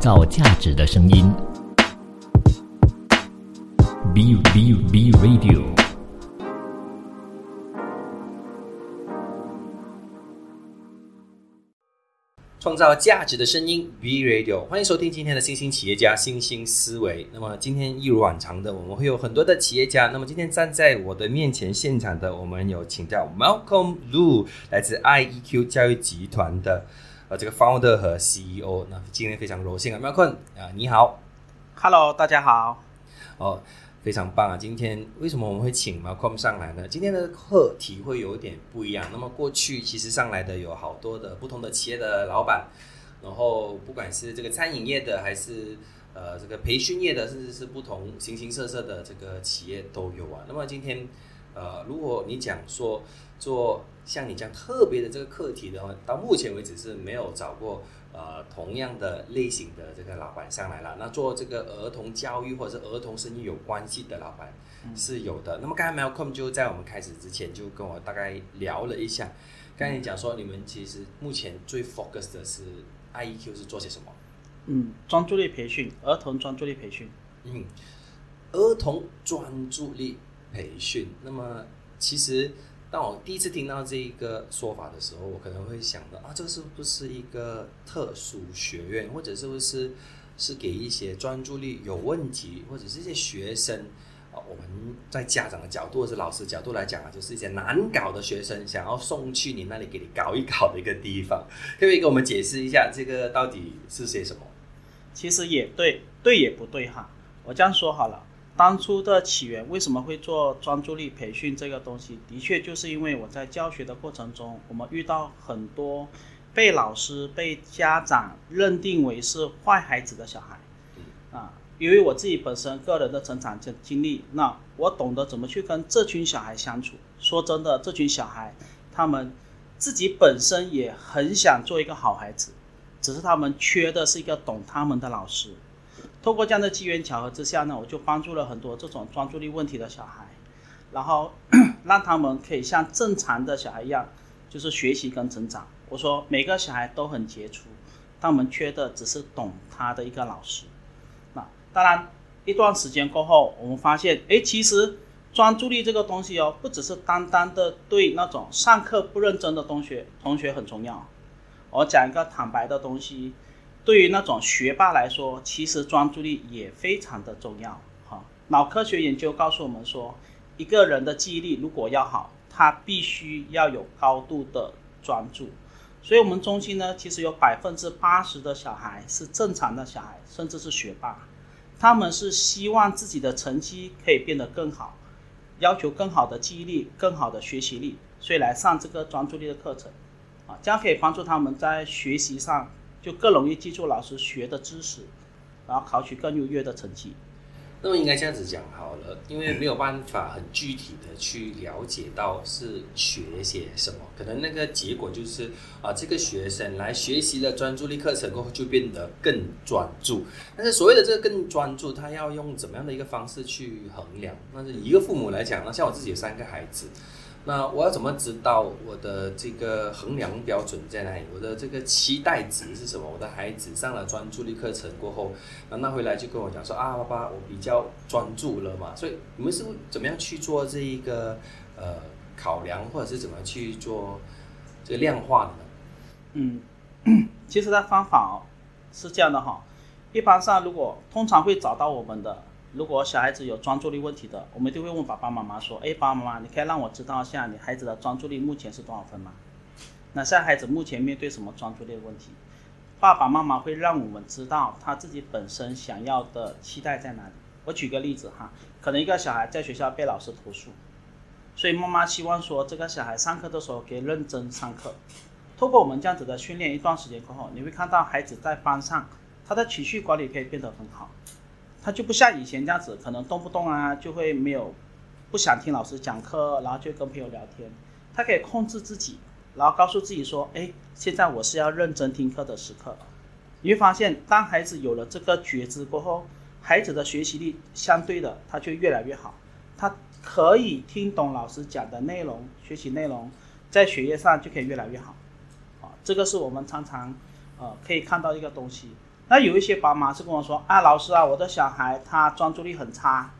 造价值的声音。B B B Radio。创造价值的声音，B Radio，欢迎收听今天的新兴企业家新兴思维。那么今天一如往常的，我们会有很多的企业家。那么今天站在我的面前现场的，我们有请到 Malcolm Lu，来自 IEQ 教育集团的呃这个 founder 和 CEO。那今天非常荣幸啊，Malcolm 啊，你好，Hello，大家好。哦。非常棒啊！今天为什么我们会请 Malcolm 上来呢？今天的课题会有点不一样。那么过去其实上来的有好多的不同的企业的老板，然后不管是这个餐饮业的，还是呃这个培训业的，甚至是不同形形色色的这个企业都有啊。那么今天呃，如果你讲说做像你这样特别的这个课题的话，到目前为止是没有找过。呃，同样的类型的这个老板上来了，那做这个儿童教育或者是儿童生意有关系的老板是有的。那么刚才 Malcolm 就在我们开始之前就跟我大概聊了一下，刚才你讲说你们其实目前最 focus 的是 IEQ 是做些什么？嗯，专注力培训，儿童专注力培训。嗯，儿童专注力培训。那么其实。当我第一次听到这一个说法的时候，我可能会想到啊，这是不是一个特殊学院，或者是不是是给一些专注力有问题，或者是一些学生啊？我们在家长的角度或者老师角度来讲啊，就是一些难搞的学生，想要送去你那里给你搞一搞的一个地方。可不可以给我们解释一下这个到底是些什么？其实也对，对也不对哈。我这样说好了。当初的起源为什么会做专注力培训这个东西？的确就是因为我在教学的过程中，我们遇到很多被老师、被家长认定为是坏孩子的小孩。啊，因为我自己本身个人的成长经经历，那我懂得怎么去跟这群小孩相处。说真的，这群小孩他们自己本身也很想做一个好孩子，只是他们缺的是一个懂他们的老师。通过这样的机缘巧合之下呢，我就帮助了很多这种专注力问题的小孩，然后 让他们可以像正常的小孩一样，就是学习跟成长。我说每个小孩都很杰出，他们缺的只是懂他的一个老师。那当然，一段时间过后，我们发现，哎，其实专注力这个东西哦，不只是单单的对那种上课不认真的同学同学很重要。我讲一个坦白的东西。对于那种学霸来说，其实专注力也非常的重要。哈，脑科学研究告诉我们说，一个人的记忆力如果要好，他必须要有高度的专注。所以，我们中心呢，其实有百分之八十的小孩是正常的小孩，甚至是学霸。他们是希望自己的成绩可以变得更好，要求更好的记忆力、更好的学习力，所以来上这个专注力的课程。啊，这样可以帮助他们在学习上。就更容易记住老师学的知识，然后考取更优越的成绩。那么应该这样子讲好了，因为没有办法很具体的去了解到是学些什么，可能那个结果就是啊，这个学生来学习了专注力课程过后就变得更专注。但是所谓的这个更专注，他要用怎么样的一个方式去衡量？那是一个父母来讲，那像我自己有三个孩子。那我要怎么知道我的这个衡量标准在哪里？我的这个期待值是什么？我的孩子上了专注力课程过后，那那回来就跟我讲说啊，爸爸，我比较专注了嘛。所以你们是怎么样去做这一个呃考量，或者是怎么去做这个量化的呢？嗯，其实它方法哦是这样的哈，一般上如果通常会找到我们的。如果小孩子有专注力问题的，我们就会问爸爸妈妈说：“哎，爸爸妈妈，你可以让我知道一下你孩子的专注力目前是多少分吗？那现在孩子目前面对什么专注力问题？爸爸妈妈会让我们知道他自己本身想要的期待在哪里。我举个例子哈，可能一个小孩在学校被老师投诉，所以妈妈希望说这个小孩上课的时候可以认真上课。通过我们这样子的训练一段时间过后，你会看到孩子在班上他的情绪管理可以变得很好。他就不像以前这样子，可能动不动啊就会没有不想听老师讲课，然后就跟朋友聊天。他可以控制自己，然后告诉自己说：“哎，现在我是要认真听课的时刻。”你会发现，当孩子有了这个觉知过后，孩子的学习力相对的他就越来越好。他可以听懂老师讲的内容，学习内容，在学业上就可以越来越好。啊，这个是我们常常呃可以看到一个东西。那有一些宝妈是跟我说啊，老师啊，我的小孩他专注力很差，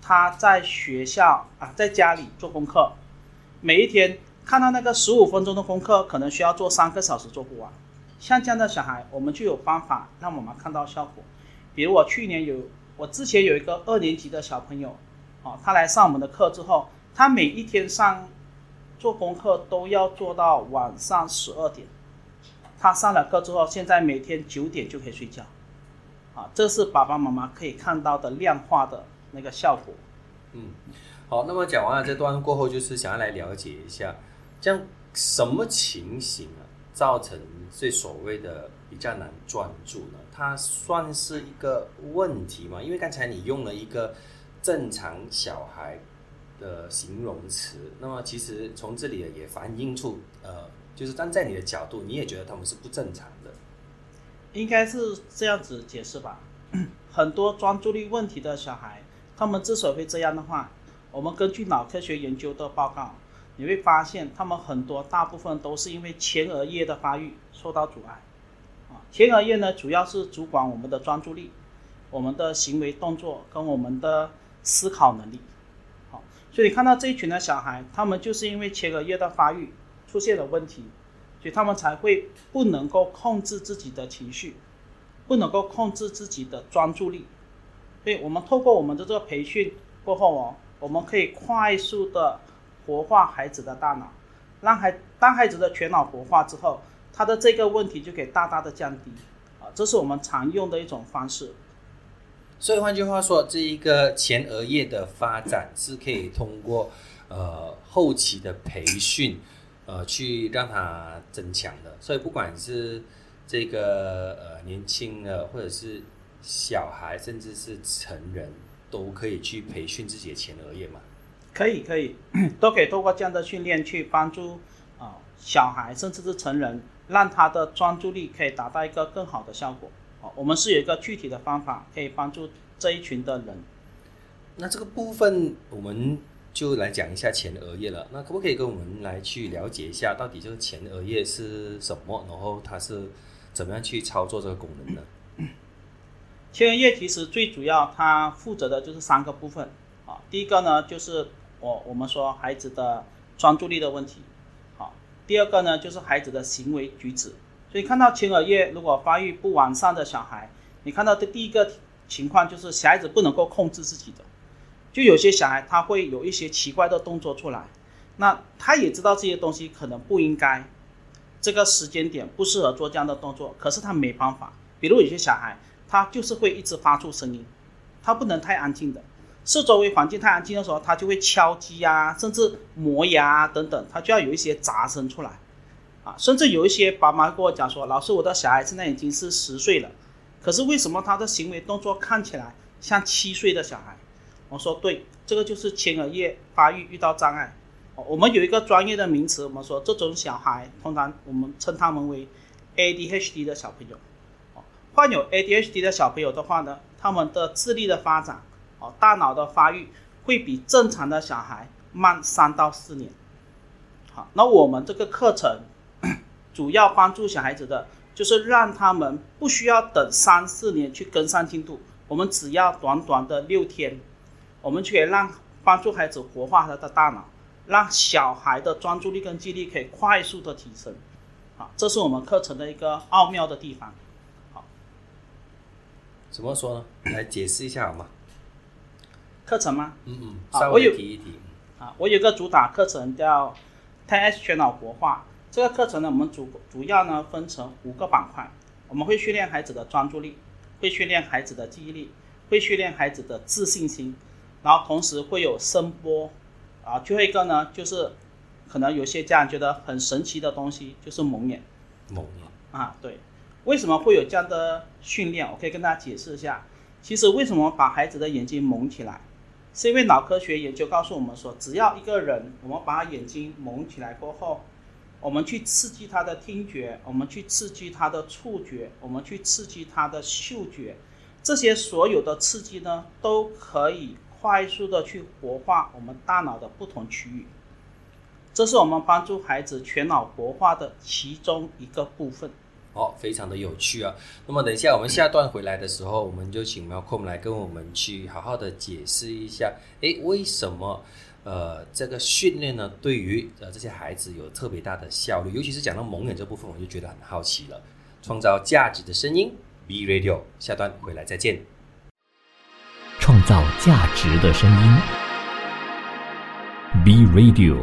他在学校啊，在家里做功课，每一天看到那个十五分钟的功课，可能需要做三个小时做不完。像这样的小孩，我们就有方法让我们看到效果。比如我去年有，我之前有一个二年级的小朋友，啊，他来上我们的课之后，他每一天上做功课都要做到晚上十二点。他上了课之后，现在每天九点就可以睡觉，啊，这是爸爸妈妈可以看到的量化的那个效果。嗯，好，那么讲完了这段过后，就是想要来了解一下，这样什么情形啊，造成这所谓的比较难专注呢？它算是一个问题吗？因为刚才你用了一个正常小孩的形容词，那么其实从这里也反映出呃。就是站在你的角度，你也觉得他们是不正常的，应该是这样子解释吧。很多专注力问题的小孩，他们之所以会这样的话，我们根据脑科学研究的报告，你会发现他们很多大部分都是因为前额叶的发育受到阻碍。啊，前额叶呢，主要是主管我们的专注力、我们的行为动作跟我们的思考能力。好，所以你看到这一群的小孩，他们就是因为前额叶的发育。出现了问题，所以他们才会不能够控制自己的情绪，不能够控制自己的专注力。所以我们透过我们的这个培训过后哦，我们可以快速的活化孩子的大脑，让孩当孩子的全脑活化之后，他的这个问题就可以大大的降低啊，这是我们常用的一种方式。所以换句话说，这一个前额叶的发展是可以通过呃后期的培训。呃，去让它增强的，所以不管是这个呃年轻的，或者是小孩，甚至是成人，都可以去培训自己的前额叶嘛？可以，可以，都可以通过这样的训练去帮助啊小孩，甚至是成人，让他的专注力可以达到一个更好的效果。哦，我们是有一个具体的方法，可以帮助这一群的人。那这个部分我们。就来讲一下前额叶了，那可不可以跟我们来去了解一下，到底这个前额叶是什么？然后它是怎么样去操作这个功能呢？前额叶其实最主要它负责的就是三个部分啊，第一个呢就是我我们说孩子的专注力的问题，好，第二个呢就是孩子的行为举止。所以看到前额叶如果发育不完善的小孩，你看到的第一个情况就是小孩子不能够控制自己的。就有些小孩他会有一些奇怪的动作出来，那他也知道这些东西可能不应该，这个时间点不适合做这样的动作，可是他没办法。比如有些小孩他就是会一直发出声音，他不能太安静的，是周围环境太安静的时候，他就会敲击啊，甚至磨牙等等，他就要有一些杂声出来，啊，甚至有一些爸妈跟我讲说，老师我的小孩现在已经是十岁了，可是为什么他的行为动作看起来像七岁的小孩？我说对，这个就是前额叶发育遇到障碍。我们有一个专业的名词，我们说这种小孩通常我们称他们为 ADHD 的小朋友。患有 ADHD 的小朋友的话呢，他们的智力的发展，哦，大脑的发育会比正常的小孩慢三到四年。好，那我们这个课程主要帮助小孩子的，就是让他们不需要等三四年去跟上进度，我们只要短短的六天。我们却让帮助孩子活化他的大脑，让小孩的专注力跟记忆力可以快速的提升，好，这是我们课程的一个奥妙的地方。好，怎么说呢？来解释一下好吗？课程吗？嗯嗯，稍微提一提。啊，我有个主打课程叫 TS 全脑活化，这个课程呢，我们主主要呢分成五个板块，我们会训练孩子的专注力，会训练孩子的记忆力，会训练孩子的自信心。然后同时会有声波，啊，最后一个呢，就是可能有些家长觉得很神奇的东西，就是蒙眼。蒙眼啊，对，为什么会有这样的训练？我可以跟大家解释一下。其实为什么把孩子的眼睛蒙起来，是因为脑科学研究告诉我们说，只要一个人，我们把他眼睛蒙起来过后，我们去刺激他的听觉，我们去刺激他的触觉，我们去刺激他的嗅觉，这些所有的刺激呢，都可以。快速的去活化我们大脑的不同区域，这是我们帮助孩子全脑活化的其中一个部分。哦，非常的有趣啊。那么等一下我们下段回来的时候，我们就请 Malcolm 来跟我们去好好的解释一下，诶，为什么呃这个训练呢对于呃这些孩子有特别大的效率？尤其是讲到蒙眼这部分，我就觉得很好奇了。创造价值的声音，B Radio，下段回来再见。造价值的声音，B Radio。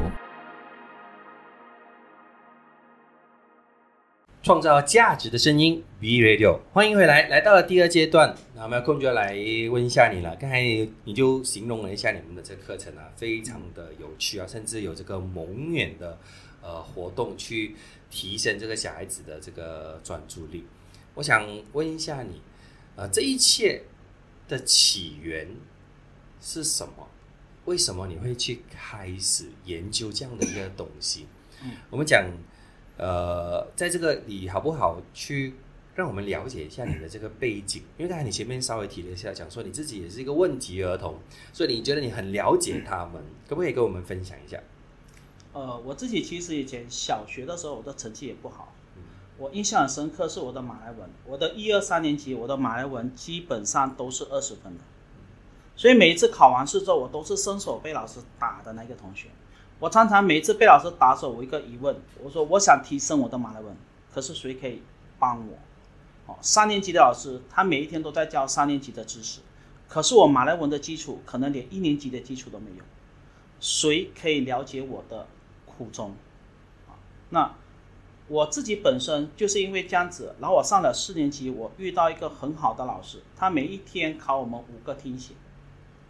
创造价值的声音，B Radio，欢迎回来，来到了第二阶段，那我们空就要来问一下你了。刚才你就形容了一下你们的这课程啊，非常的有趣啊，甚至有这个蒙眼的呃活动去提升这个小孩子的这个专注力。我想问一下你，呃，这一切的起源是什么？为什么你会去开始研究这样的一个东西？嗯，我们讲。呃，在这个你好不好去让我们了解一下你的这个背景？因为刚才你前面稍微提了一下，讲说你自己也是一个问题儿童，所以你觉得你很了解他们，可不可以跟我们分享一下？呃，我自己其实以前小学的时候，我的成绩也不好。我印象很深刻是我的马来文，我的一二三年级，我的马来文基本上都是二十分的，所以每一次考完试之后，我都是伸手被老师打的那个同学。我常常每一次被老师打手，我一个疑问，我说我想提升我的马来文，可是谁可以帮我？哦，三年级的老师他每一天都在教三年级的知识，可是我马来文的基础可能连一年级的基础都没有，谁可以了解我的苦衷？那我自己本身就是因为这样子，然后我上了四年级，我遇到一个很好的老师，他每一天考我们五个听写，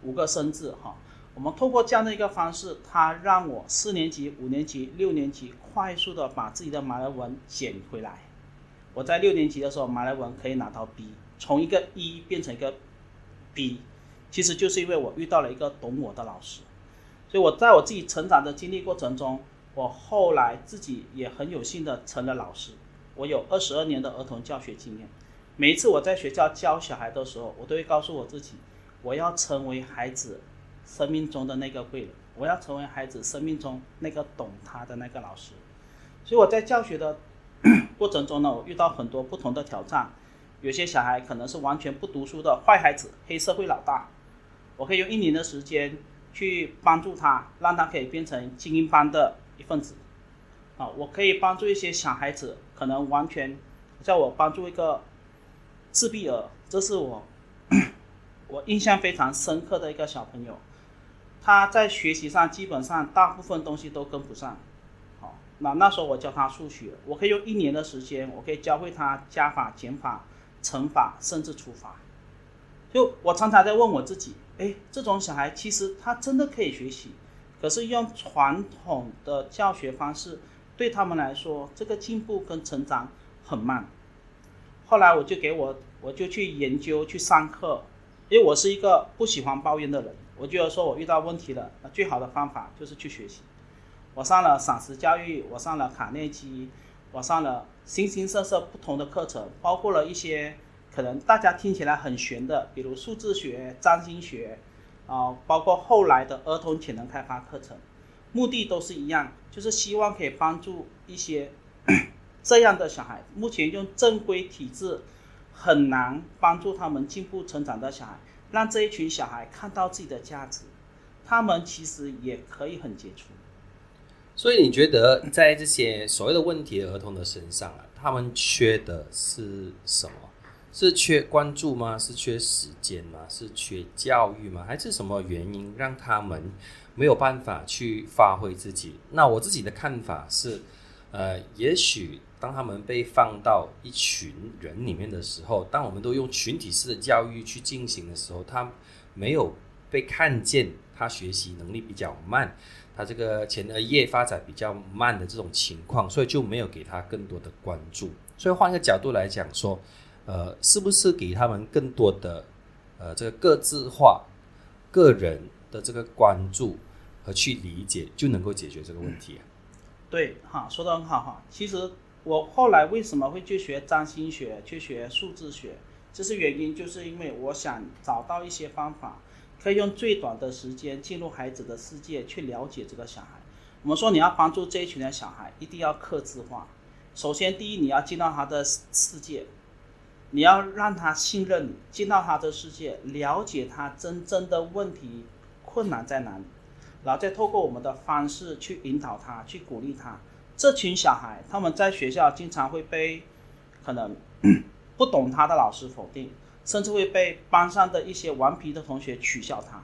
五个生字，哈。我们通过这样的一个方式，他让我四年级、五年级、六年级快速的把自己的马来文捡回来。我在六年级的时候，马来文可以拿到 B，从一个一变成一个 B，其实就是因为我遇到了一个懂我的老师。所以我在我自己成长的经历过程中，我后来自己也很有幸的成了老师。我有二十二年的儿童教学经验，每一次我在学校教小孩的时候，我都会告诉我自己，我要成为孩子。生命中的那个贵人，我要成为孩子生命中那个懂他的那个老师。所以我在教学的 过程中呢，我遇到很多不同的挑战。有些小孩可能是完全不读书的坏孩子，黑社会老大，我可以用一年的时间去帮助他，让他可以变成精英班的一份子。啊，我可以帮助一些小孩子，可能完全叫我帮助一个自闭儿，这是我 我印象非常深刻的一个小朋友。他在学习上基本上大部分东西都跟不上，好，那那时候我教他数学，我可以用一年的时间，我可以教会他加法、减法、乘法，甚至除法。就我常常在问我自己，哎，这种小孩其实他真的可以学习，可是用传统的教学方式对他们来说，这个进步跟成长很慢。后来我就给我，我就去研究去上课，因为我是一个不喜欢抱怨的人。我觉得说，我遇到问题了，那最好的方法就是去学习。我上了赏识教育，我上了卡内基，我上了形形色色不同的课程，包括了一些可能大家听起来很玄的，比如数字学、占星学，啊，包括后来的儿童潜能开发课程，目的都是一样，就是希望可以帮助一些 这样的小孩，目前用正规体制很难帮助他们进步成长的小孩。让这一群小孩看到自己的价值，他们其实也可以很杰出。所以你觉得，在这些所谓的问题儿童的身上啊，他们缺的是什么？是缺关注吗？是缺时间吗？是缺教育吗？还是什么原因让他们没有办法去发挥自己？那我自己的看法是，呃，也许。当他们被放到一群人里面的时候，当我们都用群体式的教育去进行的时候，他没有被看见，他学习能力比较慢，他这个前额叶发展比较慢的这种情况，所以就没有给他更多的关注。所以换个角度来讲说，呃，是不是给他们更多的呃这个个字化、个人的这个关注和去理解，就能够解决这个问题啊？对，哈，说的很好哈，其实。我后来为什么会去学占星学、去学数字学？这是原因，就是因为我想找到一些方法，可以用最短的时间进入孩子的世界，去了解这个小孩。我们说你要帮助这一群的小孩，一定要克制化，首先第一你要进到他的世界，你要让他信任你，进到他的世界，了解他真正的问题困难在哪里，然后再透过我们的方式去引导他，去鼓励他。这群小孩他们在学校经常会被可能 不懂他的老师否定，甚至会被班上的一些顽皮的同学取笑他。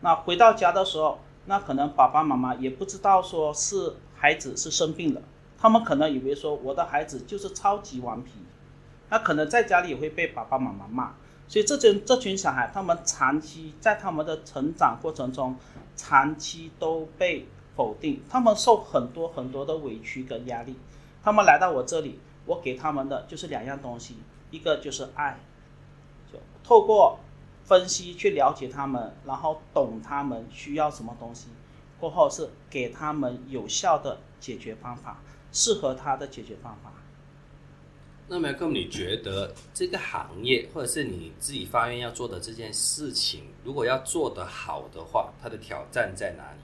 那回到家的时候，那可能爸爸妈妈也不知道说是孩子是生病了，他们可能以为说我的孩子就是超级顽皮，那可能在家里也会被爸爸妈妈骂。所以这群这群小孩，他们长期在他们的成长过程中，长期都被。否定，他们受很多很多的委屈跟压力，他们来到我这里，我给他们的就是两样东西，一个就是爱，就透过分析去了解他们，然后懂他们需要什么东西，过后是给他们有效的解决方法，适合他的解决方法。那么，更你觉得这个行业或者是你自己发愿要做的这件事情，如果要做得好的话，它的挑战在哪里？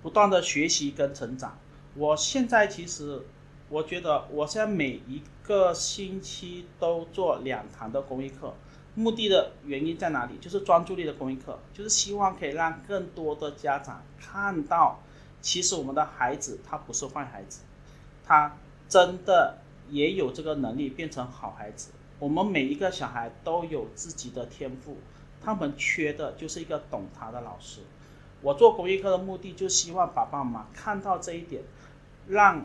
不断的学习跟成长，我现在其实，我觉得我现在每一个星期都做两堂的公益课，目的的原因在哪里？就是专注力的公益课，就是希望可以让更多的家长看到，其实我们的孩子他不是坏孩子，他真的也有这个能力变成好孩子。我们每一个小孩都有自己的天赋，他们缺的就是一个懂他的老师。我做公益课的目的，就希望爸爸妈妈看到这一点，让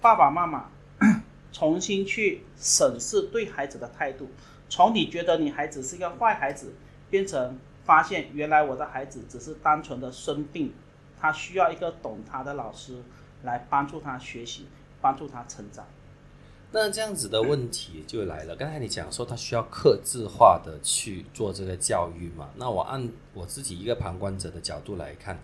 爸爸妈妈 重新去审视对孩子的态度，从你觉得你孩子是一个坏孩子，变成发现原来我的孩子只是单纯的生病，他需要一个懂他的老师来帮助他学习，帮助他成长。那这样子的问题就来了。刚才你讲说他需要克制化的去做这个教育嘛？那我按我自己一个旁观者的角度来看，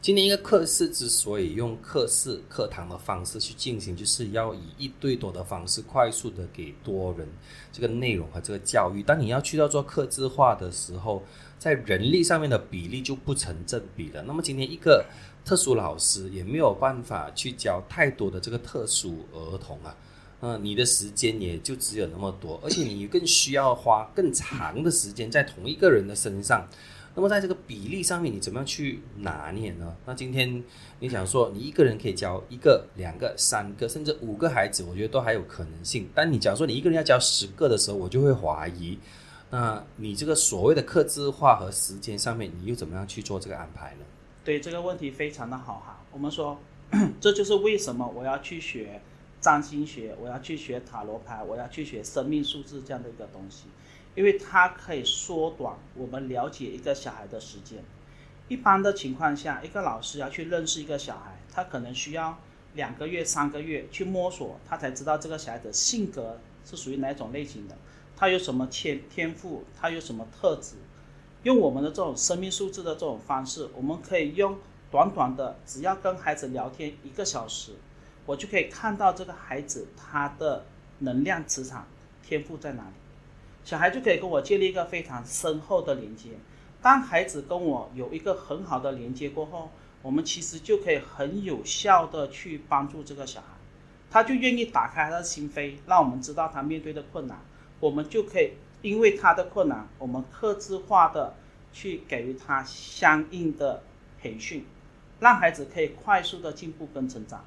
今年一个课室之所以用课室课堂的方式去进行，就是要以一对多的方式快速的给多人这个内容和这个教育。当你要去到做克制化的时候，在人力上面的比例就不成正比了。那么今天一个特殊老师也没有办法去教太多的这个特殊儿童啊。嗯，你的时间也就只有那么多，而且你更需要花更长的时间在同一个人的身上。那么在这个比例上面，你怎么样去拿捏呢？那今天你想说，你一个人可以教一个、两个、三个，甚至五个孩子，我觉得都还有可能性。但你假如说你一个人要教十个的时候，我就会怀疑，那你这个所谓的克制化和时间上面，你又怎么样去做这个安排呢？对这个问题非常的好哈。我们说，这就是为什么我要去学。占星学，我要去学塔罗牌，我要去学生命数字这样的一个东西，因为它可以缩短我们了解一个小孩的时间。一般的情况下，一个老师要去认识一个小孩，他可能需要两个月、三个月去摸索，他才知道这个小孩的性格是属于哪种类型的，他有什么天天赋，他有什么特质。用我们的这种生命数字的这种方式，我们可以用短短的，只要跟孩子聊天一个小时。我就可以看到这个孩子他的能量磁场天赋在哪里，小孩就可以跟我建立一个非常深厚的连接。当孩子跟我有一个很好的连接过后，我们其实就可以很有效的去帮助这个小孩，他就愿意打开他的心扉，让我们知道他面对的困难，我们就可以因为他的困难，我们克制化的去给予他相应的培训，让孩子可以快速的进步跟成长。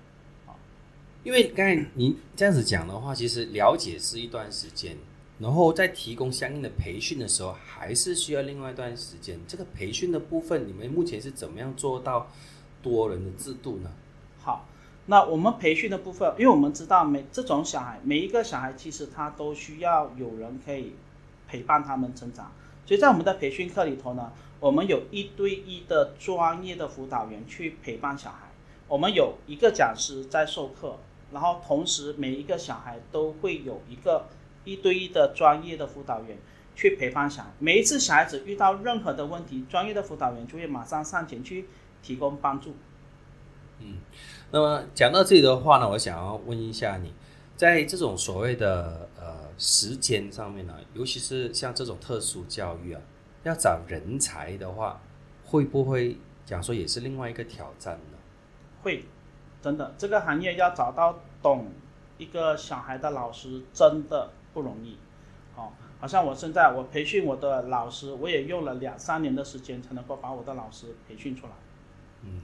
因为刚才你这样子讲的话，其实了解是一段时间，然后在提供相应的培训的时候，还是需要另外一段时间。这个培训的部分，你们目前是怎么样做到多人的制度呢？好，那我们培训的部分，因为我们知道每这种小孩，每一个小孩其实他都需要有人可以陪伴他们成长，所以在我们的培训课里头呢，我们有一对一的专业的辅导员去陪伴小孩，我们有一个讲师在授课。然后同时，每一个小孩都会有一个一对一的专业的辅导员去陪伴小孩。每一次小孩子遇到任何的问题，专业的辅导员就会马上上前去提供帮助。嗯，那么讲到这里的话呢，我想要问一下你，在这种所谓的呃时间上面呢，尤其是像这种特殊教育啊，要找人才的话，会不会讲说也是另外一个挑战呢？会。真的，这个行业要找到懂一个小孩的老师真的不容易。好，好像我现在我培训我的老师，我也用了两三年的时间才能够把我的老师培训出来。嗯，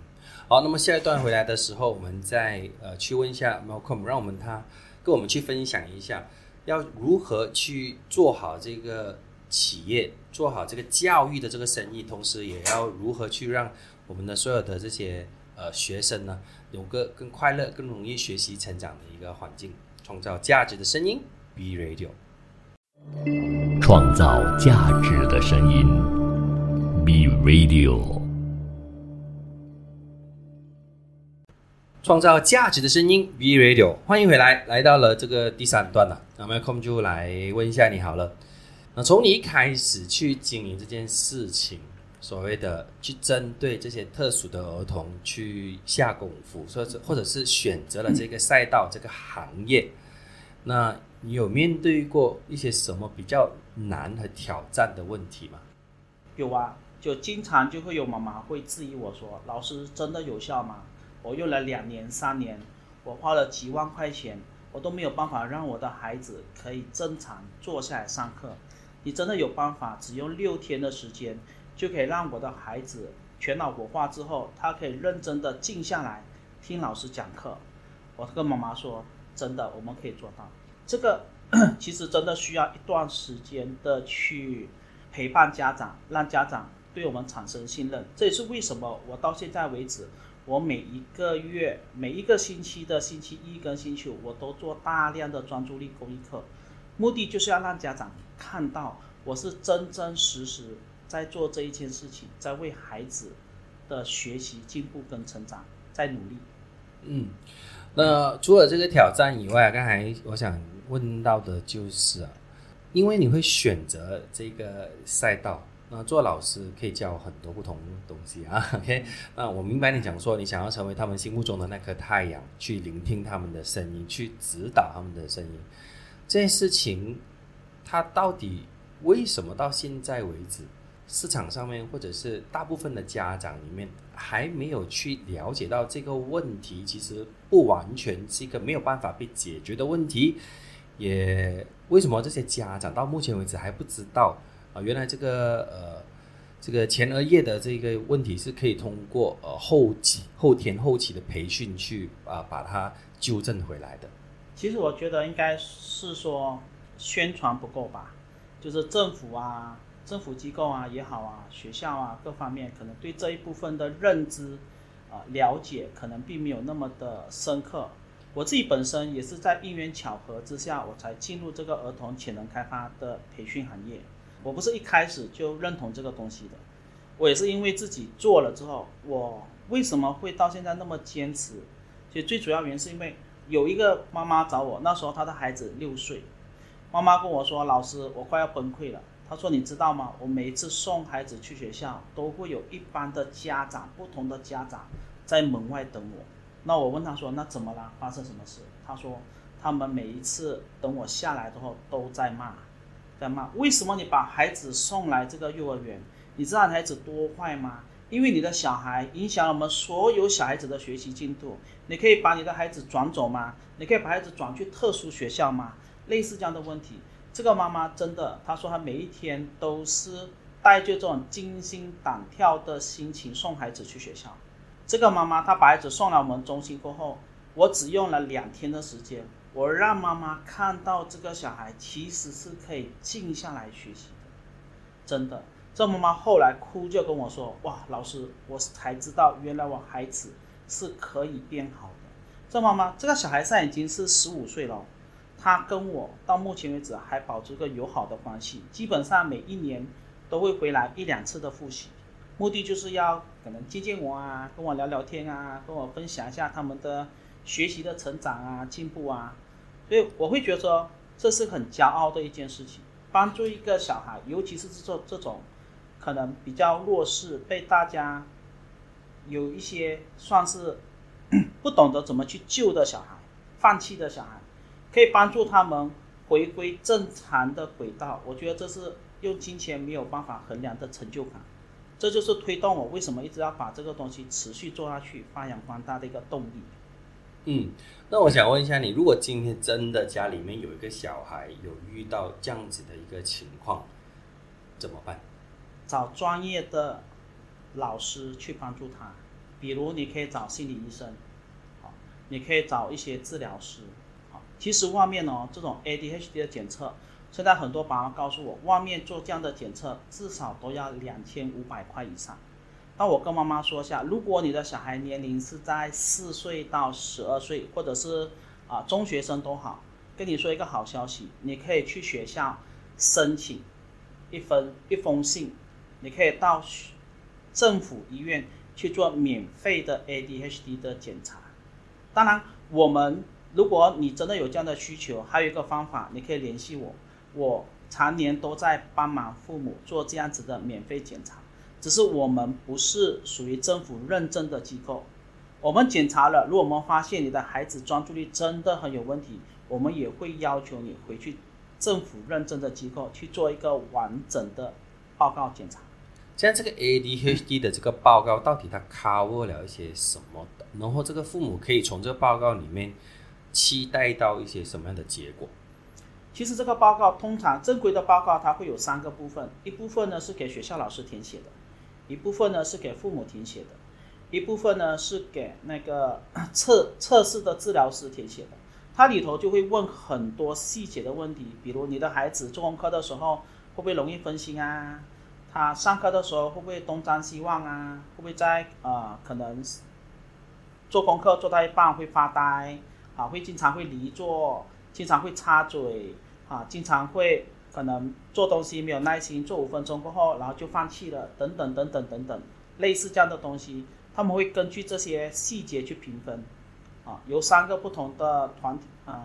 好，那么下一段回来的时候，我们再呃去问一下 Malcolm，让我们他跟我们去分享一下，要如何去做好这个企业，做好这个教育的这个生意，同时也要如何去让我们的所有的这些呃学生呢，有个更快乐、更容易学习成长的一个环境，创造价值的声音，B Radio，创造价值的声音，B Radio。创造价值的声音，B Radio，欢迎回来，来到了这个第三段了。那 Malcolm 就来问一下你好了。那从你一开始去经营这件事情，所谓的去针对这些特殊的儿童去下功夫，说是或者是选择了这个赛道、这个行业，那你有面对过一些什么比较难和挑战的问题吗？有啊，就经常就会有妈妈会质疑我说：“老师真的有效吗？”我用了两年、三年，我花了几万块钱，我都没有办法让我的孩子可以正常坐下来上课。你真的有办法，只用六天的时间，就可以让我的孩子全脑活化之后，他可以认真的静下来听老师讲课。我跟妈妈说，真的，我们可以做到。这个 其实真的需要一段时间的去陪伴家长，让家长对我们产生信任。这也是为什么我到现在为止。我每一个月、每一个星期的星期一跟星期五，我都做大量的专注力公益课，目的就是要让家长看到我是真真实实在做这一件事情，在为孩子的学习进步跟成长在努力。嗯，那除了这个挑战以外，刚才我想问到的就是啊，因为你会选择这个赛道。那做老师可以教很多不同东西啊，OK？那我明白你讲说你想要成为他们心目中的那颗太阳，去聆听他们的声音，去指导他们的声音。这件事情，它到底为什么到现在为止，市场上面或者是大部分的家长里面还没有去了解到这个问题？其实不完全是一个没有办法被解决的问题。也为什么这些家长到目前为止还不知道？啊，原来这个呃，这个前额叶的这个问题是可以通过呃后期、后天、后期的培训去啊把它纠正回来的。其实我觉得应该是说宣传不够吧，就是政府啊、政府机构啊也好啊、学校啊各方面可能对这一部分的认知啊了解可能并没有那么的深刻。我自己本身也是在因缘巧合之下，我才进入这个儿童潜能开发的培训行业。我不是一开始就认同这个东西的，我也是因为自己做了之后，我为什么会到现在那么坚持？其实最主要原因是因为有一个妈妈找我，那时候她的孩子六岁，妈妈跟我说：“老师，我快要崩溃了。”他说：“你知道吗？我每一次送孩子去学校，都会有一班的家长，不同的家长在门外等我。那我问他说：‘那怎么了？发生什么事？’他说：‘他们每一次等我下来之后，都在骂。’”在骂为什么你把孩子送来这个幼儿园？你知道孩子多坏吗？因为你的小孩影响了我们所有小孩子的学习进度。你可以把你的孩子转走吗？你可以把孩子转去特殊学校吗？类似这样的问题，这个妈妈真的，她说她每一天都是带着这种惊心胆跳的心情送孩子去学校。这个妈妈她把孩子送来我们中心过后，我只用了两天的时间。我让妈妈看到这个小孩其实是可以静下来学习的，真的。这妈妈后来哭就跟我说：“哇，老师，我才知道原来我孩子是可以变好的。”这妈妈，这个小孩现在已经是十五岁了，他跟我到目前为止还保持个友好的关系，基本上每一年都会回来一两次的复习，目的就是要可能见见我啊，跟我聊聊天啊，跟我分享一下他们的学习的成长啊、进步啊。所以我会觉得，这是很骄傲的一件事情。帮助一个小孩，尤其是这这种可能比较弱势、被大家有一些算是不懂得怎么去救的小孩、放弃的小孩，可以帮助他们回归正常的轨道。我觉得这是用金钱没有办法衡量的成就感。这就是推动我为什么一直要把这个东西持续做下去、发扬光大的一个动力。嗯，那我想问一下你，如果今天真的家里面有一个小孩有遇到这样子的一个情况，怎么办？找专业的老师去帮助他，比如你可以找心理医生，好，你可以找一些治疗师，好。其实外面哦，这种 ADHD 的检测，现在很多爸妈告诉我，外面做这样的检测至少都要两千五百块以上。那我跟妈妈说一下，如果你的小孩年龄是在四岁到十二岁，或者是啊中学生都好，跟你说一个好消息，你可以去学校申请一封一封信，你可以到政府医院去做免费的 ADHD 的检查。当然，我们如果你真的有这样的需求，还有一个方法，你可以联系我，我常年都在帮忙父母做这样子的免费检查。只是我们不是属于政府认证的机构，我们检查了，如果我们发现你的孩子专注力真的很有问题，我们也会要求你回去政府认证的机构去做一个完整的报告检查。像这个 ADHD 的这个报告，到底它 cover 了一些什么？然后这个父母可以从这个报告里面期待到一些什么样的结果？其实这个报告通常正规的报告它会有三个部分，一部分呢是给学校老师填写的。一部分呢是给父母填写的，一部分呢是给那个 测测试的治疗师填写的。它里头就会问很多细节的问题，比如你的孩子做功课的时候会不会容易分心啊？他上课的时候会不会东张西望啊？会不会在呃可能做功课做到一半会发呆啊？会经常会离座，经常会插嘴啊？经常会。可能做东西没有耐心，做五分钟过后，然后就放弃了，等等等等等等，类似这样的东西，他们会根据这些细节去评分，啊，有三个不同的团体，啊，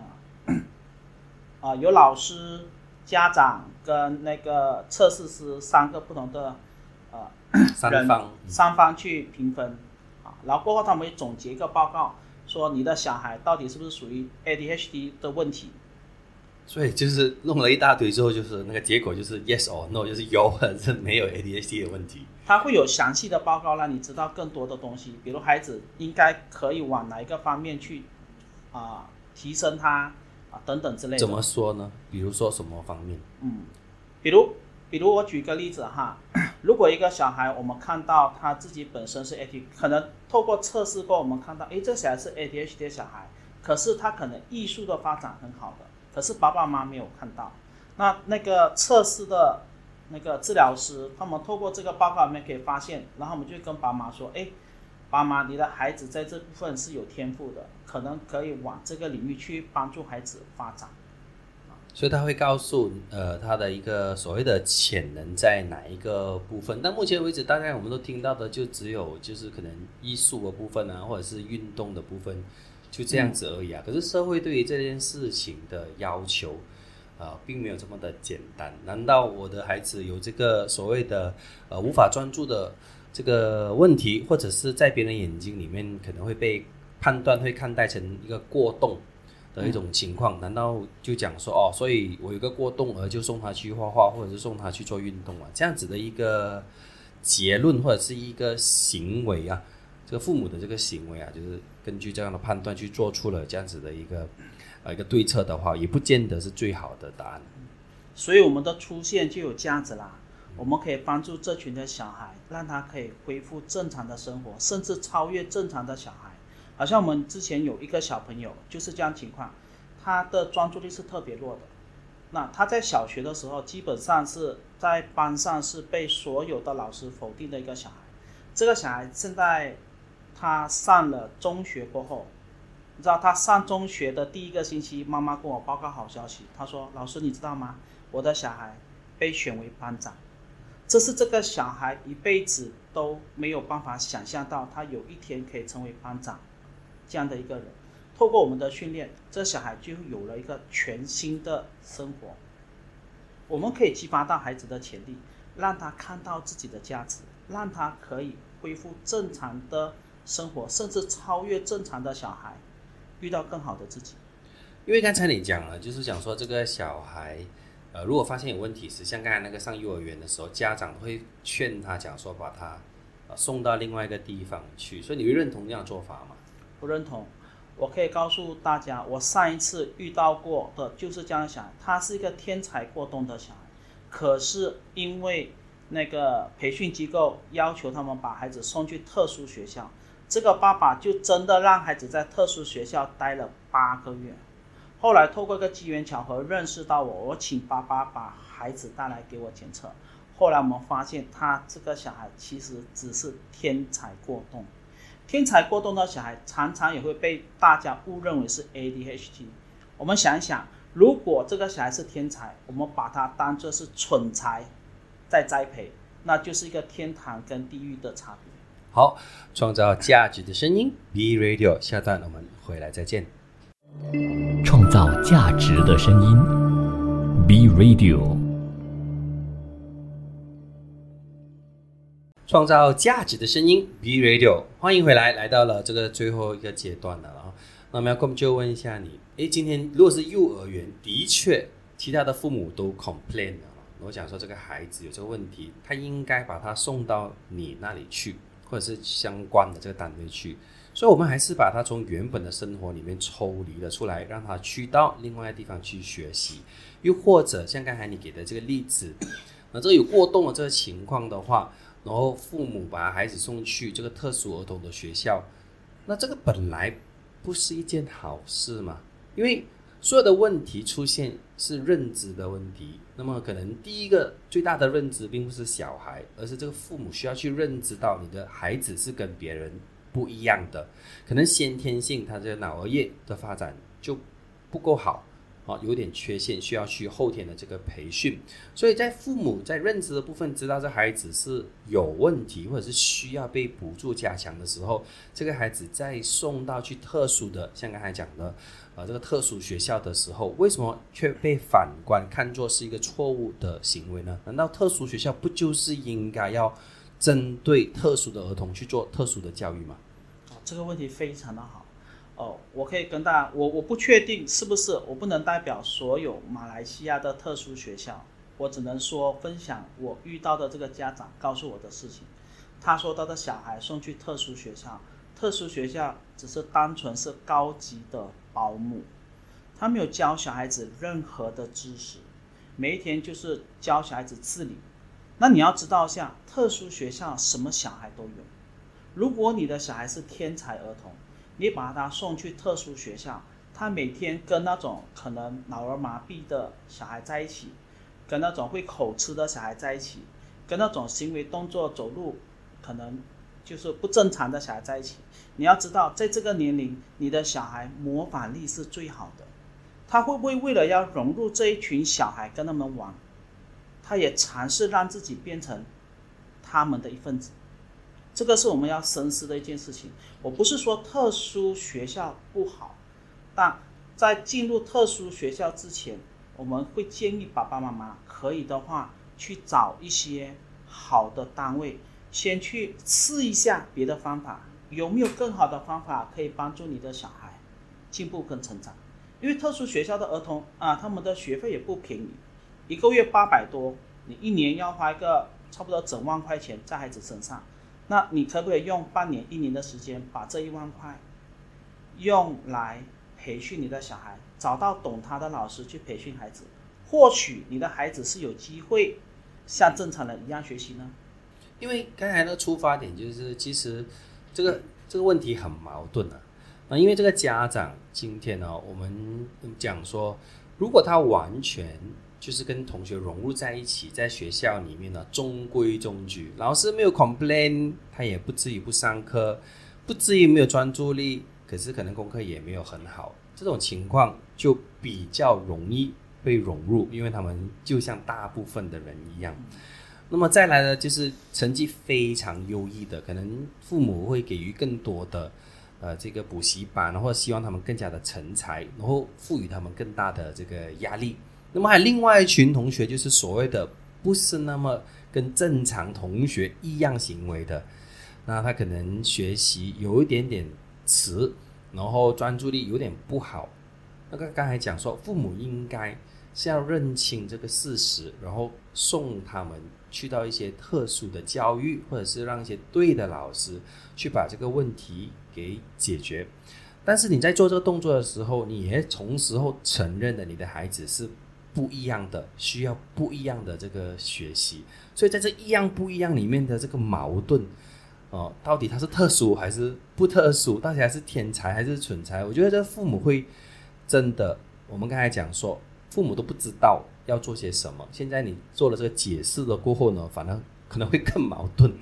啊，有老师、家长跟那个测试师三个不同的，呃，三方三方去评分，啊，然后过后他们会总结一个报告，说你的小孩到底是不是属于 ADHD 的问题。所以就是弄了一大堆之后，就是那个结果就是 yes or no，就是有还是没有 ADHD 的问题。他会有详细的报告，让你知道更多的东西，比如孩子应该可以往哪一个方面去啊提升他啊等等之类的。怎么说呢？比如说什么方面？嗯，比如比如我举个例子哈，如果一个小孩我们看到他自己本身是 A T，可能透过测试过我们看到，哎，这小孩是 ADHD 的小孩，可是他可能艺术的发展很好的。可是爸爸妈妈没有看到，那那个测试的那个治疗师，他们透过这个报告里面可以发现，然后我们就跟爸妈说：“哎，爸妈，你的孩子在这部分是有天赋的，可能可以往这个领域去帮助孩子发展。”所以他会告诉呃他的一个所谓的潜能在哪一个部分。但目前为止，大概我们都听到的就只有就是可能艺术的部分啊，或者是运动的部分。就这样子而已啊！可是社会对于这件事情的要求，呃，并没有这么的简单。难道我的孩子有这个所谓的呃无法专注的这个问题，或者是在别人眼睛里面可能会被判断会看待成一个过动的一种情况？难道就讲说哦，所以我有个过动儿就送他去画画，或者是送他去做运动啊？这样子的一个结论或者是一个行为啊？这个父母的这个行为啊，就是根据这样的判断去做出了这样子的一个呃一个对策的话，也不见得是最好的答案。所以我们的出现就有价值啦，我们可以帮助这群的小孩，让他可以恢复正常的生活，甚至超越正常的小孩。好像我们之前有一个小朋友就是这样情况，他的专注力是特别弱的。那他在小学的时候，基本上是在班上是被所有的老师否定的一个小孩。这个小孩现在。他上了中学过后，你知道他上中学的第一个星期，妈妈跟我报告好消息。他说：“老师，你知道吗？我的小孩被选为班长。这是这个小孩一辈子都没有办法想象到，他有一天可以成为班长这样的一个人。透过我们的训练，这小孩就有了一个全新的生活。我们可以激发到孩子的潜力，让他看到自己的价值，让他可以恢复正常的。”生活甚至超越正常的小孩，遇到更好的自己。因为刚才你讲了，就是讲说这个小孩，呃，如果发现有问题时，像刚才那个上幼儿园的时候，家长会劝他讲说，把他送到另外一个地方去。所以你会认同这样做法吗？不认同。我可以告诉大家，我上一次遇到过的就是这样的小孩，他是一个天才过动的小孩，可是因为那个培训机构要求他们把孩子送去特殊学校，这个爸爸就真的让孩子在特殊学校待了八个月。后来透过一个机缘巧合认识到我，我请爸爸把孩子带来给我检测。后来我们发现，他这个小孩其实只是天才过动。天才过动的小孩常常也会被大家误认为是 ADHD。我们想一想，如果这个小孩是天才，我们把他当作是蠢材在栽培，那就是一个天堂跟地狱的差别。好，创造价值的声音，B Radio，下段我们回来再见。创造价值的声音，B Radio。创造价值的声音，B Radio，欢迎回来，来到了这个最后一个阶段了啊。那么，Malcolm 就问一下你，诶，今天如果是幼儿园，的确，其他的父母都 complain 了，我想说这个孩子有这个问题，他应该把他送到你那里去，或者是相关的这个单位去。所以，我们还是把他从原本的生活里面抽离了出来，让他去到另外的地方去学习。又或者像刚才你给的这个例子，那这有过动的这个情况的话。然后父母把孩子送去这个特殊儿童的学校，那这个本来不是一件好事嘛？因为所有的问题出现是认知的问题，那么可能第一个最大的认知并不是小孩，而是这个父母需要去认知到你的孩子是跟别人不一样的，可能先天性他这个脑额叶的发展就不够好。啊，有点缺陷，需要去后天的这个培训。所以在父母在认知的部分知道这孩子是有问题，或者是需要被补助加强的时候，这个孩子再送到去特殊的，像刚才讲的，呃，这个特殊学校的时候，为什么却被反观看作是一个错误的行为呢？难道特殊学校不就是应该要针对特殊的儿童去做特殊的教育吗？哦，这个问题非常的好。哦，我可以跟大家，我我不确定是不是，我不能代表所有马来西亚的特殊学校，我只能说分享我遇到的这个家长告诉我的事情。他说他的小孩送去特殊学校，特殊学校只是单纯是高级的保姆，他没有教小孩子任何的知识，每一天就是教小孩子自理。那你要知道一下，特殊学校什么小孩都有，如果你的小孩是天才儿童。你把他送去特殊学校，他每天跟那种可能脑儿麻痹的小孩在一起，跟那种会口吃的小孩在一起，跟那种行为动作走路可能就是不正常的小孩在一起。你要知道，在这个年龄，你的小孩模仿力是最好的。他会不会为了要融入这一群小孩跟他们玩，他也尝试让自己变成他们的一份子？这个是我们要深思的一件事情。我不是说特殊学校不好，但在进入特殊学校之前，我们会建议爸爸妈妈可以的话去找一些好的单位，先去试一下别的方法，有没有更好的方法可以帮助你的小孩进步跟成长？因为特殊学校的儿童啊，他们的学费也不便宜，一个月八百多，你一年要花个差不多整万块钱在孩子身上。那你可不可以用半年、一年的时间，把这一万块用来培训你的小孩，找到懂他的老师去培训孩子，或许你的孩子是有机会像正常人一样学习呢？因为刚才的出发点就是，其实这个这个问题很矛盾啊。那因为这个家长今天呢，我们讲说，如果他完全。就是跟同学融入在一起，在学校里面呢，中规中矩，老师没有 complain，他也不至于不上课，不至于没有专注力，可是可能功课也没有很好，这种情况就比较容易被融入，因为他们就像大部分的人一样。那么再来呢，就是成绩非常优异的，可能父母会给予更多的呃这个补习班，或者希望他们更加的成才，然后赋予他们更大的这个压力。那么还有另外一群同学，就是所谓的不是那么跟正常同学一样行为的，那他可能学习有一点点迟，然后专注力有点不好。那个刚才讲说，父母应该是要认清这个事实，然后送他们去到一些特殊的教育，或者是让一些对的老师去把这个问题给解决。但是你在做这个动作的时候，你也从时候承认了你的孩子是不一样的，需要不一样的这个学习。所以在这一样不一样里面的这个矛盾，哦，到底他是特殊还是不特殊？到底还是天才还是蠢材？我觉得这父母会真的，我们刚才讲说，父母都不知道要做些什么。现在你做了这个解释了过后呢，反而可能会更矛盾。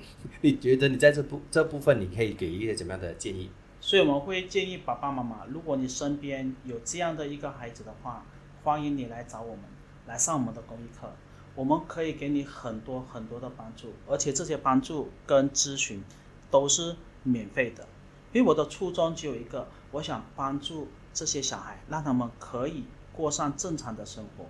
你觉得你在这部这部分，你可以给一些怎么样的建议？所以我们会建议爸爸妈妈，如果你身边有这样的一个孩子的话，欢迎你来找我们，来上我们的公益课，我们可以给你很多很多的帮助，而且这些帮助跟咨询都是免费的。因为我的初衷只有一个，我想帮助这些小孩，让他们可以过上正常的生活。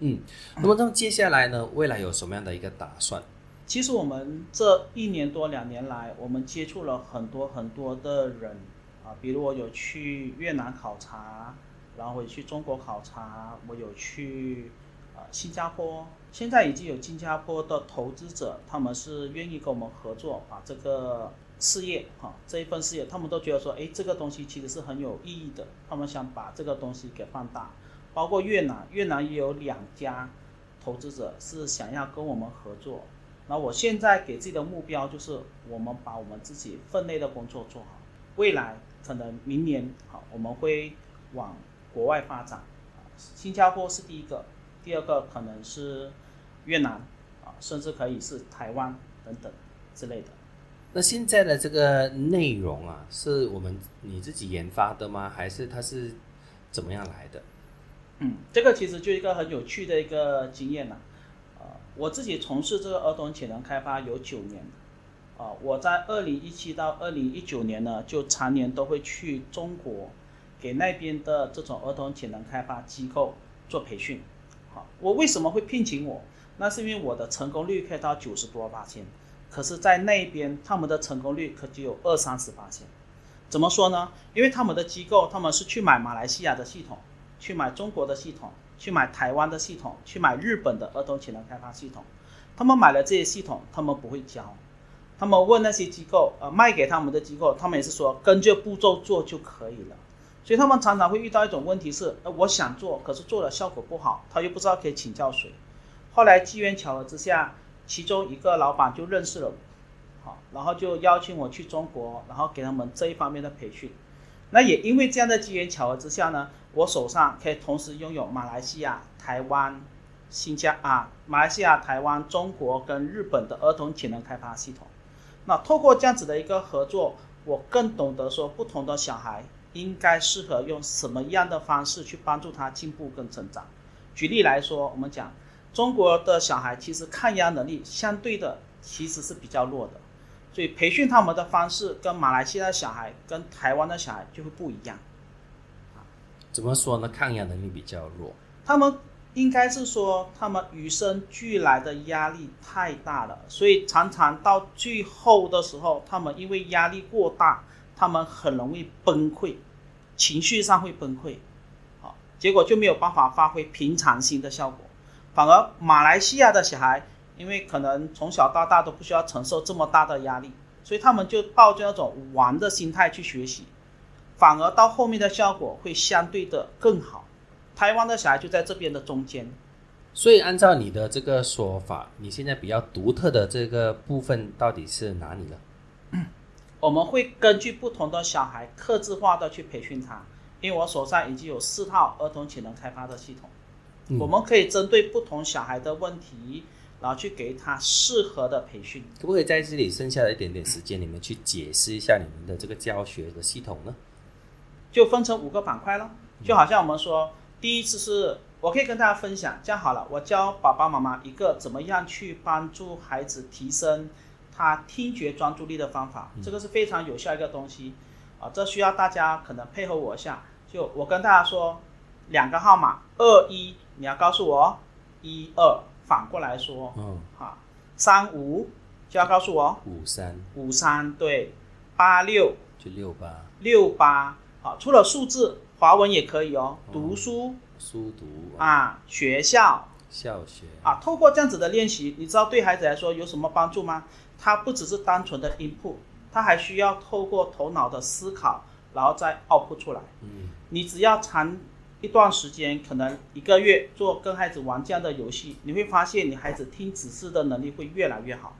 嗯，那么那么接下来呢，未来有什么样的一个打算？其实我们这一年多两年来，我们接触了很多很多的人啊，比如我有去越南考察，然后我去中国考察，我有去啊新加坡，现在已经有新加坡的投资者，他们是愿意跟我们合作，把这个事业哈这一份事业，他们都觉得说，哎，这个东西其实是很有意义的，他们想把这个东西给放大，包括越南，越南也有两家投资者是想要跟我们合作。那我现在给自己的目标就是，我们把我们自己分内的工作做好。未来可能明年好，我们会往国外发展。新加坡是第一个，第二个可能是越南啊，甚至可以是台湾等等之类的。那现在的这个内容啊，是我们你自己研发的吗？还是它是怎么样来的？嗯，这个其实就一个很有趣的一个经验了。我自己从事这个儿童潜能开发有九年，啊，我在二零一七到二零一九年呢，就常年都会去中国，给那边的这种儿童潜能开发机构做培训。好，我为什么会聘请我？那是因为我的成功率可以到九十多八千，可是，在那边他们的成功率可只有二三十八千。怎么说呢？因为他们的机构，他们是去买马来西亚的系统，去买中国的系统。去买台湾的系统，去买日本的儿童潜能开发系统，他们买了这些系统，他们不会教，他们问那些机构，呃，卖给他们的机构，他们也是说跟着步骤做就可以了，所以他们常常会遇到一种问题是，呃，我想做，可是做了效果不好，他又不知道可以请教谁。后来机缘巧合之下，其中一个老板就认识了我，好，然后就邀请我去中国，然后给他们这一方面的培训。那也因为这样的机缘巧合之下呢。我手上可以同时拥有马来西亚、台湾、新加啊，马来西亚、台湾、中国跟日本的儿童潜能开发系统。那透过这样子的一个合作，我更懂得说不同的小孩应该适合用什么样的方式去帮助他进步跟成长。举例来说，我们讲中国的小孩其实抗压能力相对的其实是比较弱的，所以培训他们的方式跟马来西亚的小孩跟台湾的小孩就会不一样。怎么说呢？抗压能力比较弱。他们应该是说，他们与生俱来的压力太大了，所以常常到最后的时候，他们因为压力过大，他们很容易崩溃，情绪上会崩溃，好，结果就没有办法发挥平常心的效果。反而马来西亚的小孩，因为可能从小到大都不需要承受这么大的压力，所以他们就抱着那种玩的心态去学习。反而到后面的效果会相对的更好。台湾的小孩就在这边的中间，所以按照你的这个说法，你现在比较独特的这个部分到底是哪里呢？我们会根据不同的小孩，克制化的去培训他。因为我手上已经有四套儿童潜能开发的系统，我们可以针对不同小孩的问题，然后去给他适合的培训。可不可以在这里剩下的一点点时间，你们去解释一下你们的这个教学的系统呢？就分成五个板块了，就好像我们说，第一次是我可以跟大家分享，这样好了，我教爸爸妈妈一个怎么样去帮助孩子提升他听觉专注力的方法，这个是非常有效一个东西。啊，这需要大家可能配合我一下，就我跟大家说，两个号码二一，你要告诉我一二，反过来说，嗯，好，三五就要告诉我五三。五三对，八六就六八。六八。好，除了数字，华文也可以哦。读书，书读。啊，学校，校学。啊。透过这样子的练习，你知道对孩子来说有什么帮助吗？他不只是单纯的 input，它还需要透过头脑的思考，然然后再 output 出来。嗯你只要长一段时间，可能一个月做跟孩子玩这样的游戏，你会发现你孩子听指示的能力会越来越好。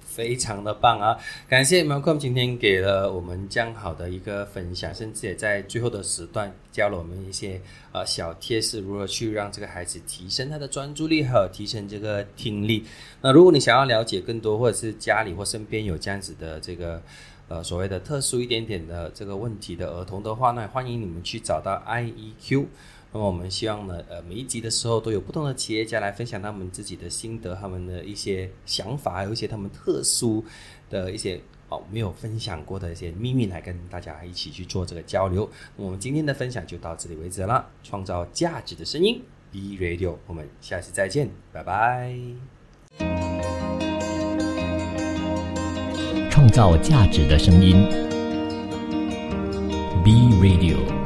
非常的棒啊！感谢 Malcolm 今天给了我们这样好的一个分享，甚至也在最后的时段教了我们一些呃小贴士，如何去让这个孩子提升他的专注力，还有提升这个听力。那如果你想要了解更多，或者是家里或身边有这样子的这个呃所谓的特殊一点点的这个问题的儿童的话那，欢迎你们去找到 IEQ。那么我们希望呢，呃，每一集的时候都有不同的企业家来分享他们自己的心得、他们的一些想法，有一些他们特殊的一些哦没有分享过的一些秘密，来跟大家一起去做这个交流。我们今天的分享就到这里为止了，创造价值的声音，B Radio，我们下期再见，拜拜。创造价值的声音，B Radio。